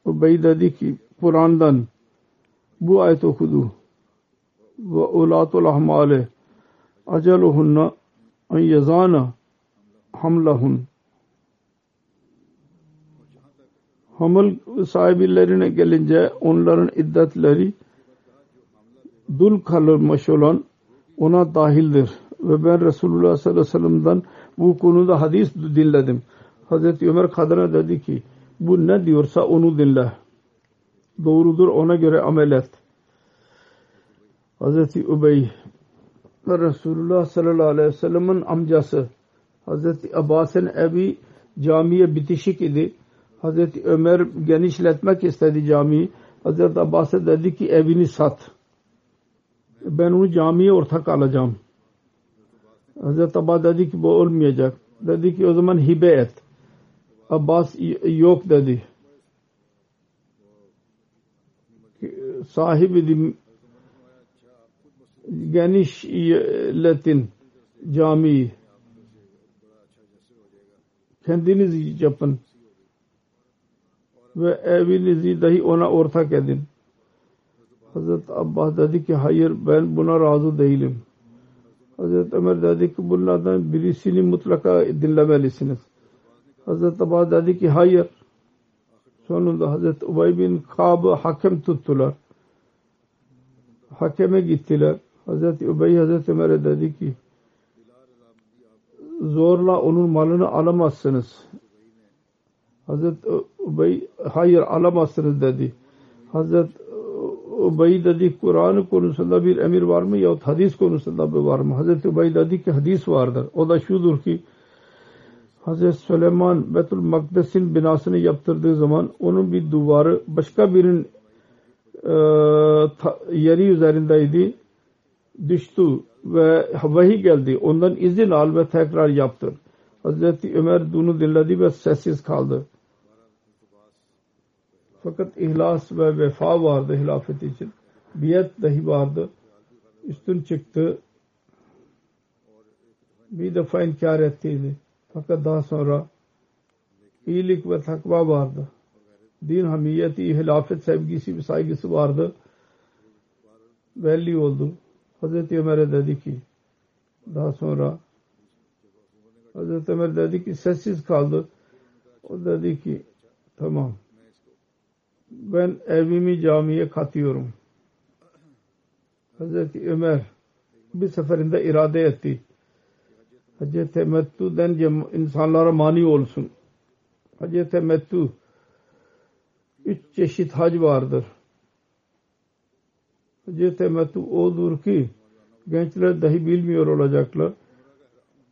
Ubey dedi ki Kur'an'dan bu ayet okudu. Ve ulatul ahmale Aceluhunna en yazana hamlahun hamıl sahibilerine gelince onların iddetleri dul kalmış olan ona dahildir. Ve ben Resulullah sallallahu aleyhi ve sellem'den bu konuda hadis dinledim. Hazreti Ömer kadına dedi ki bu ne diyorsa onu dinle. Doğrudur ona göre amel et. Hazreti Ubey ve Resulullah sallallahu aleyhi ve sellem'in amcası Hazreti Abbas'ın evi camiye bitişik idi. Hazreti Ömer genişletmek istedi camiyi. Hazreti Abbas'a dedi ki evini sat. Ben onu camiye ortak alacağım. Hazreti Abbas dedi ki bu olmayacak. Dedi ki o zaman hibe et. Abbas yok dedi. Sahibi genişletin camiyi. Kendiniz yapın. Ve evinizi dahi ona ortak edin. Hazreti Abbas dedi ki hayır ben buna razı değilim. Hazreti Ömer dedi ki bunlardan birisini mutlaka dinlemelisiniz. Hazreti Abbas dedi ki hayır. Sonunda Hazreti Ubay bin Kab'ı hakem tuttular. Hakeme gittiler. Hazreti Ubay Hazreti Ömer'e dedi ki zorla onun malını alamazsınız. Hazreti Ubay hayır alamazsınız dedi. Hazreti Ubay dedi Kur'an konusunda bir emir var mı yahut hadis konusunda bir var mı? Hazreti Ubay dedi ki hadis vardır. O da şudur ki Hazreti Süleyman Betul Makdes'in binasını yaptırdığı zaman onun bir duvarı başka birinin e, yeri üzerindeydi. Düştü ve vahiy geldi. Ondan izin al ve tekrar yaptır. Hazreti Ömer bunu dinledi ve sessiz kaldı. Fakat ihlas ve vefa vardı hilafet için. Biyet dahi vardı. Üstün çıktı. Bir defa inkar ettiydi. Fakat daha sonra iyilik ve takva vardı. Din hamiyeti, hilafet sevgisi ve saygısı vardı. Belli oldu. Hazreti Ömer'e dedi ki daha sonra Hazreti Ömer dedi ki sessiz kaldı. O dedi ki tamam ben evimi camiye katıyorum. Hazreti Ömer bir seferinde irade etti. Hacı temettu'den insanlara mani olsun. Hacı temettu üç çeşit hac vardır. Hacı temettu odur ki gençler dahi bilmiyor olacaklar.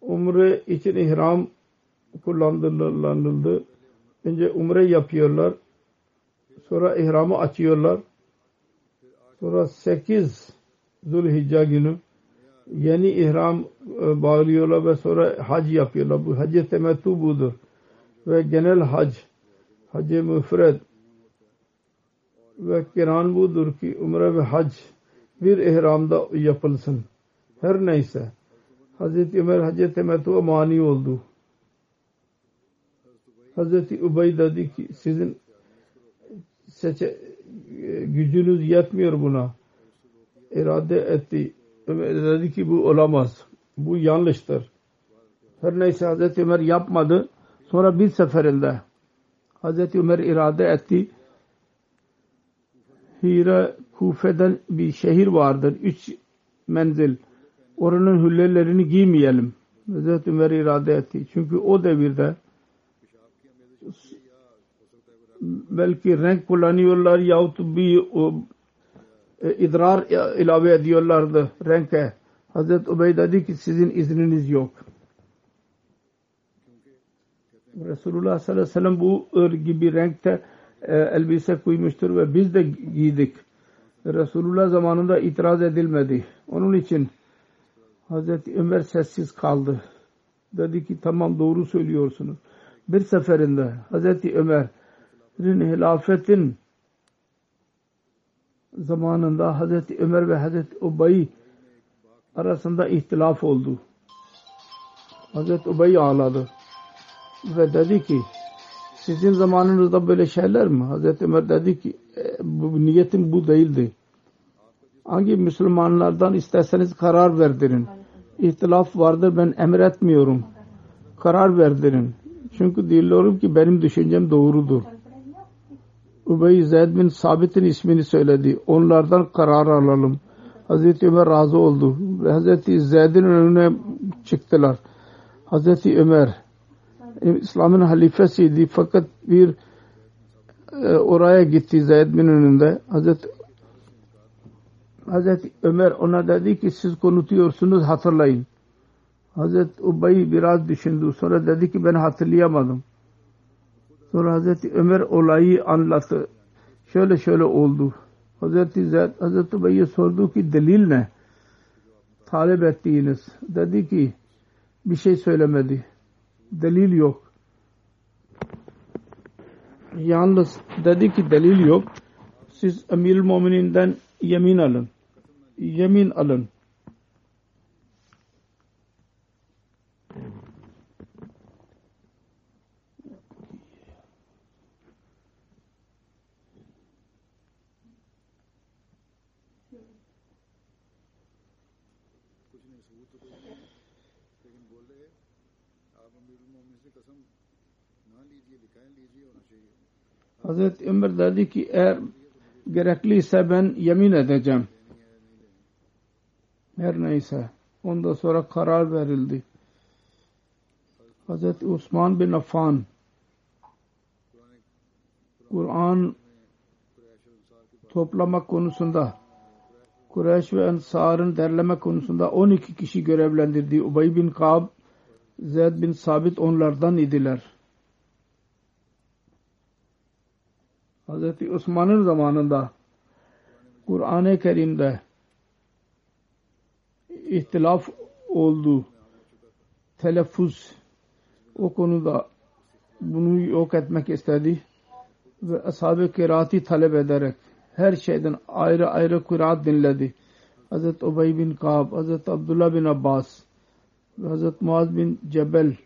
Umre için ihram kullanıldı. Önce umre yapıyorlar. Sonra ihramı açıyorlar. Sonra 8 Zulhicce günü yeni ihram e, bağlıyorlar ve sonra hac yapıyorlar. Bu hac temettu budur. Ve genel hac, hac müfred ve kiran budur ki umre ve hac bir ihramda yapılsın. Her neyse. Hazreti Ömer hac temettu'a mani oldu. Hazreti Ubey dedi ki sizin seçe, gücünüz yetmiyor buna. İrade etti. Ömer dedi ki bu olamaz. Bu yanlıştır. Her neyse Hazreti Ömer yapmadı. Sonra bir seferinde Hazreti Ömer irade etti. Hira Kufe'den bir şehir vardır. Üç menzil. Oranın hüllelerini giymeyelim. Hazreti Ömer irade etti. Çünkü o devirde belki renk kullanıyorlar yahut bir e, idrar ilave ediyorlardı renke. Hazreti Ubey dedi ki sizin izniniz yok. Resulullah sallallahu aleyhi ve sellem bu gibi renkte e, elbise koymuştur ve biz de giydik. Resulullah zamanında itiraz edilmedi. Onun için Hazreti Ömer sessiz kaldı. Dedi ki tamam doğru söylüyorsunuz. Bir seferinde Hazreti Ömer'in hilafetin zamanında Hazreti Ömer ve Hazreti Ubay arasında ihtilaf oldu. Hazreti Ubay ağladı ve dedi ki sizin zamanınızda böyle şeyler mi? Hazreti Ömer dedi ki e, bu niyetim bu değildi. Hangi Müslümanlardan isterseniz karar verdirin. ihtilaf vardır ben emretmiyorum. Karar verdirin. Çünkü diyorum ki benim düşüncem doğrudur. Ubey Zeyd bin Sabit'in ismini söyledi. Onlardan karar alalım. Hazreti Ömer razı oldu. Ve Hazreti Zeyd'in önüne çıktılar. Hazreti Ömer İslam'ın halifesiydi fakat bir e, oraya gitti Zeyd bin önünde. Hazreti Hazreti Ömer ona dedi ki siz konutuyorsunuz hatırlayın. Hazreti Ubey biraz düşündü. Sonra dedi ki ben hatırlayamadım. Sonra Hazreti Ömer olayı anlattı. Şöyle şöyle oldu. Hazreti Zeyd, Hazreti Ubey'e sordu ki delil ne? Talep ettiğiniz. Dedi ki bir şey söylemedi. Delil yok. Yalnız dedi ki delil yok. Siz emir mümininden yemin alın. Yemin alın. Hazreti Ömer dedi ki eğer gerekliyse ben yemin edeceğim. Her neyse. Ondan sonra karar verildi. Hazreti Osman bin Affan Kur'an toplama konusunda Kureyş ve Ensar'ın derleme konusunda 12 kişi görevlendirdi. Ubay bin Kab, Zeyd bin Sabit onlardan idiler. Hazreti Osman'ın zamanında Kur'an-ı Kerim'de ihtilaf oldu. Telaffuz o konuda bunu yok etmek istedi ve ashab-ı kiraati talep ederek her şeyden ayrı ayrı kıraat dinledi. Hazret Ubey bin Kab, Hazret Abdullah bin Abbas ve Hazret Muaz bin Cebel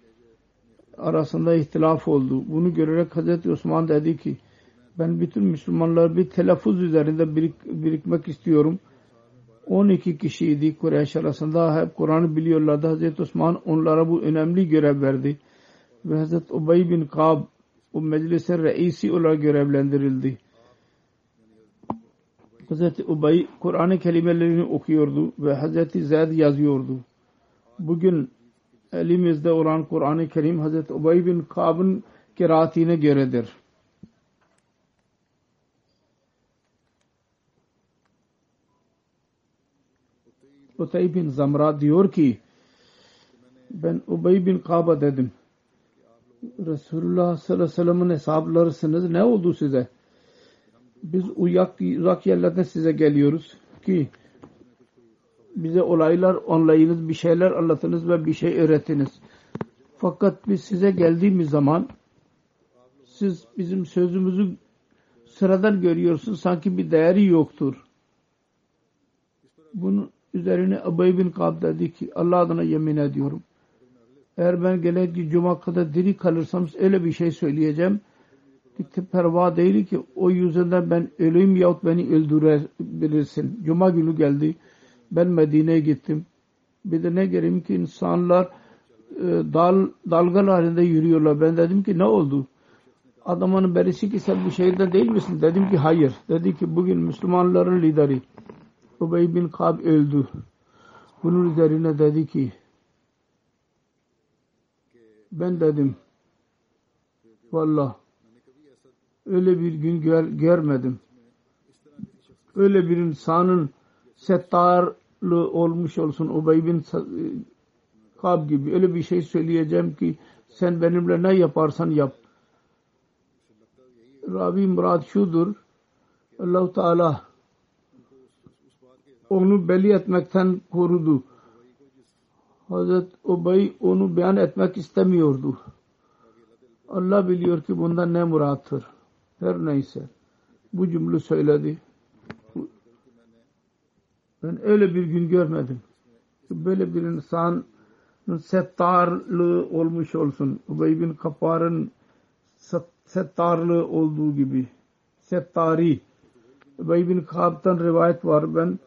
arasında ihtilaf oldu. Bunu görerek Hazret Osman dedi ki ben bütün Müslümanlar bir telaffuz üzerinde birik, birikmek istiyorum. 12 kişiydi Kureyş arasında hep Kur'an'ı biliyorlardı. Hazreti Osman onlara bu önemli görev verdi. Ve Hazreti Ubey bin Kab o meclise reisi olarak görevlendirildi. Hazreti Ubey Kur'an-ı kelimelerini okuyordu ve Hazreti Zeyd yazıyordu. Bugün elimizde olan Kur'an-ı Kerim Hazreti Ubey bin Kab'ın kiraatine göredir. Utay bin Zamra diyor ki ben Ubey bin Kaba dedim. Resulullah sallallahu aleyhi ve sellem'in hesaplarısınız. Ne oldu size? Biz uyak, uzak yerlerden size geliyoruz ki bize olaylar anlayınız, bir şeyler anlatınız ve bir şey öğretiniz. Fakat biz size geldiğimiz zaman siz bizim sözümüzü sıradan görüyorsunuz. Sanki bir değeri yoktur. Bunu üzerine Abay bin Kab dedi ki Allah adına yemin ediyorum. Eğer ben gelecek cuma kadar diri kalırsam öyle bir şey söyleyeceğim ki perva değil ki o yüzden ben öleyim yahut beni öldürebilirsin. Cuma günü geldi. Ben Medine'ye gittim. Bir de ne göreyim ki insanlar e, dal, dalgalar halinde yürüyorlar. Ben dedim ki ne oldu? Adamın birisi ki sen bu şehirde değil misin? Dedim ki hayır. Dedi ki bugün Müslümanların lideri Ubey bin Kab öldü. Bunun üzerine dedi ki ben dedim valla öyle bir gün gör, görmedim. Öyle bir insanın settarlı olmuş olsun Ubey bin Kab gibi öyle bir şey söyleyeceğim ki sen benimle ne yaparsan yap. Rabi Murad şudur allah Teala onu belli etmekten korudu. Hazret Ubey onu beyan etmek istemiyordu. Allah biliyor ki bundan ne murattır. Her neyse. Bu cümle söyledi. Ben öyle bir gün görmedim. Böyle bir insan settarlı olmuş olsun. Ubey bin Kapar'ın settarlı olduğu gibi. Settari. Ubey bin Kab'dan rivayet var. Ben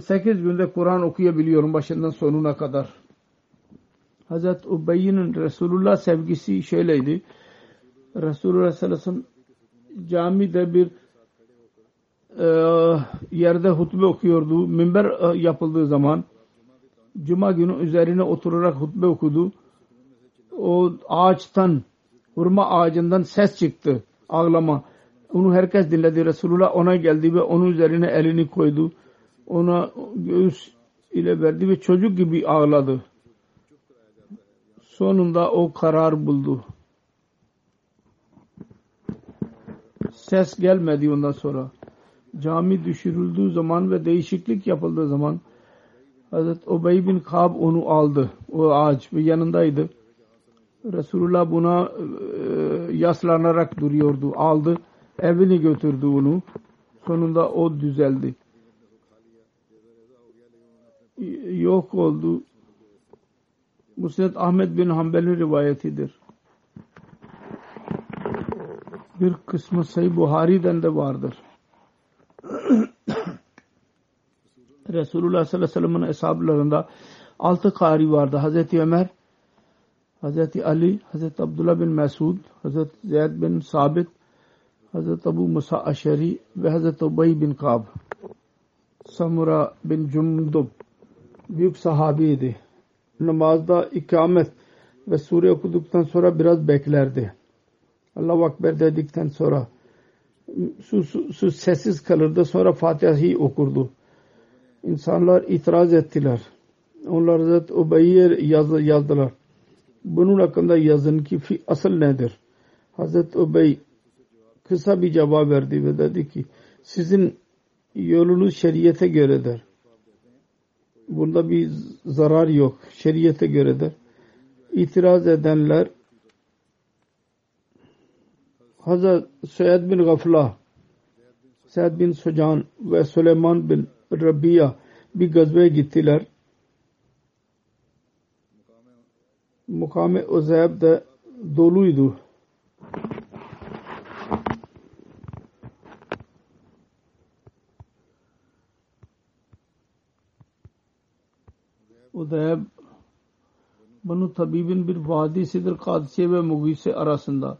8 günde Kur'an okuyabiliyorum başından sonuna kadar. Hazreti Ubey'in Resulullah sevgisi şöyleydi. Resulullah sallallahu aleyhi ve sellem camide bir e, yerde hutbe okuyordu. Minber e, yapıldığı zaman Cuma günü üzerine oturarak hutbe okudu. O ağaçtan, hurma ağacından ses çıktı. Ağlama. Onu herkes dinledi. Resulullah ona geldi ve onun üzerine elini koydu. Ona göğüs ile verdi ve çocuk gibi ağladı. Sonunda o karar buldu. Ses gelmedi ondan sonra. Cami düşürüldüğü zaman ve değişiklik yapıldığı zaman Hazreti Ubey bin Kab onu aldı. O ağaç ve yanındaydı. Resulullah buna e, yaslanarak duruyordu. Aldı. Evini götürdü onu. Sonunda o düzeldi. Yok oldu. Musned Ahmet bin Hanbel'in rivayetidir. Bir kısmı Sayı Buhari'den de vardır. [coughs] Resulullah sallallahu aleyhi ve sellem'in hesaplarında altı kari vardı. Hazreti Ömer, Hazreti Ali, Hazreti Abdullah bin Mesud, Hazreti Zeyd bin Sabit, Hazreti Abu Musa Aşeri ve Hazreti Ubay bin Kab. Samura bin Cumdub büyük sahabiydi. Namazda ikamet ve sure okuduktan sonra biraz beklerdi. Allah Akber dedikten sonra su, su, su sessiz kalırdı. Sonra Fatiha'yı okurdu. İnsanlar itiraz ettiler. Onlar Hazreti Ubey'e yaz, yazdılar. Bunun hakkında yazın ki asıl nedir? Hazreti Ubey kısa bir cevap verdi ve dedi ki sizin yolunuz şeriyete göredir. Bunda bir zarar yok. Şeriyete göredir. İtiraz edenler Hazret Seyyid bin Gafla Seyyid bin Sucan ve Süleyman bin Rabia bir gazveye gittiler. Mukame Uzeyb de doluydu. Uzeyb Banu Tabib'in bir vadisidir Kadisiye ve Mugise arasında.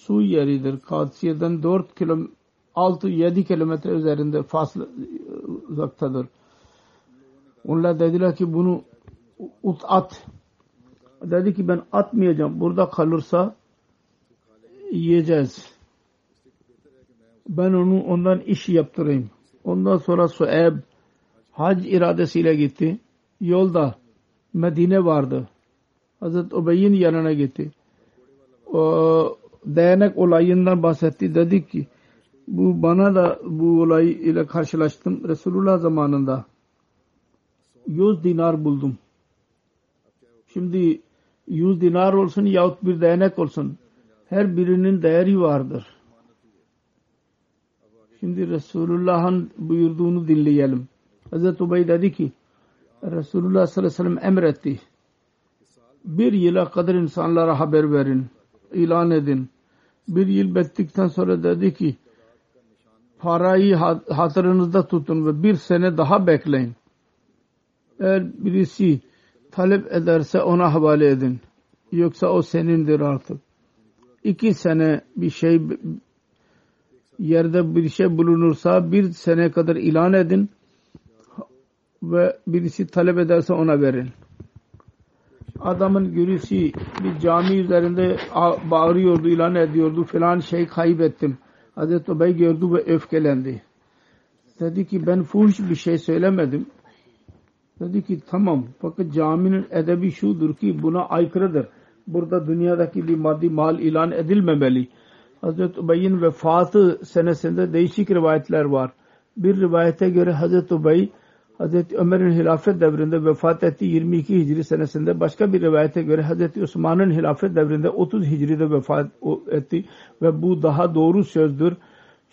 Su yeridir. Kadisiye'den 4 kilometre 6-7 kilometre üzerinde faslı uzaktadır. Onlar dediler ki bunu at. Dedi ki ben atmayacağım. Burada kalırsa yiyeceğiz. Ben onu ondan iş yaptırayım. Ondan sonra Sueb hac iradesiyle gitti. Yolda Medine vardı. Hazreti Ubey'in yanına gitti. O değnek olayından bahsetti. Dedi ki bu bana da bu olay ile karşılaştım. Resulullah zamanında 100 dinar buldum. Şimdi 100 dinar olsun yahut bir değnek olsun. Her birinin değeri vardır. Şimdi Resulullah'ın buyurduğunu dinleyelim. Hazreti Ubey dedi ki Resulullah sallallahu aleyhi ve sellem emretti. Bir yıla kadar insanlara haber verin. İlan edin. Bir yıl bekledikten sonra dedi ki parayı hatırınızda tutun ve bir sene daha bekleyin. Eğer birisi talep ederse ona havale edin. Yoksa o senindir artık. İki sene bir şey yerde bir şey bulunursa bir sene kadar ilan edin ve birisi talep ederse ona verin. Adamın görüsü bir cami üzerinde bağırıyordu, ilan ediyordu falan şey kaybettim. Hazreti Ubey gördü ve öfkelendi. Dedi ki ben fuhuş bir şey söylemedim. Dedi ki tamam fakat caminin edebi şudur ki buna aykırıdır. Burada dünyadaki bir maddi mal ilan edilmemeli. Hazreti Ubey'in vefatı senesinde değişik rivayetler var. Bir rivayete göre Hazreti Ubey Hazreti Ömer'in hilafet devrinde vefat etti 22 Hicri senesinde. Başka bir rivayete göre Hazreti Osman'ın hilafet devrinde 30 Hicri'de vefat etti ve bu daha doğru sözdür.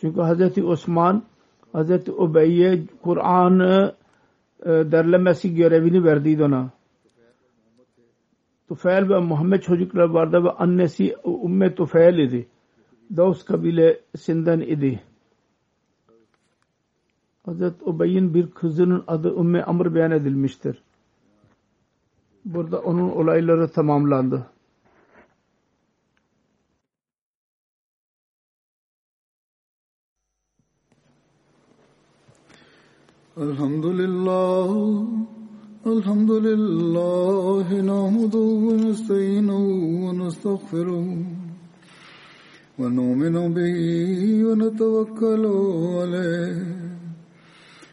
Çünkü Hazreti Osman Hazreti Ubey'e Kur'an'ı e, derlemesi görevini verdiydi ona. Tufel ve Muhammed çocuklar vardı ve annesi Umme Tufel idi. Davus kabilesinden idi. Hazreti Ubey'in bir kızının adı Ümmü Amr beyan edilmiştir. Burada onun olayları tamamlandı. الحمد لله الحمد لله نحمده ونستعينه ونستغفره ونؤمن به ونتوكل عليه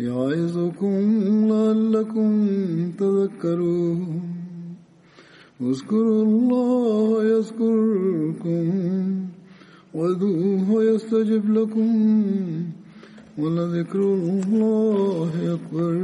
يعظكم لعلكم تذكرون. اذكروا الله يذكركم وادعوه يستجب لكم ولذكر الله أكبر.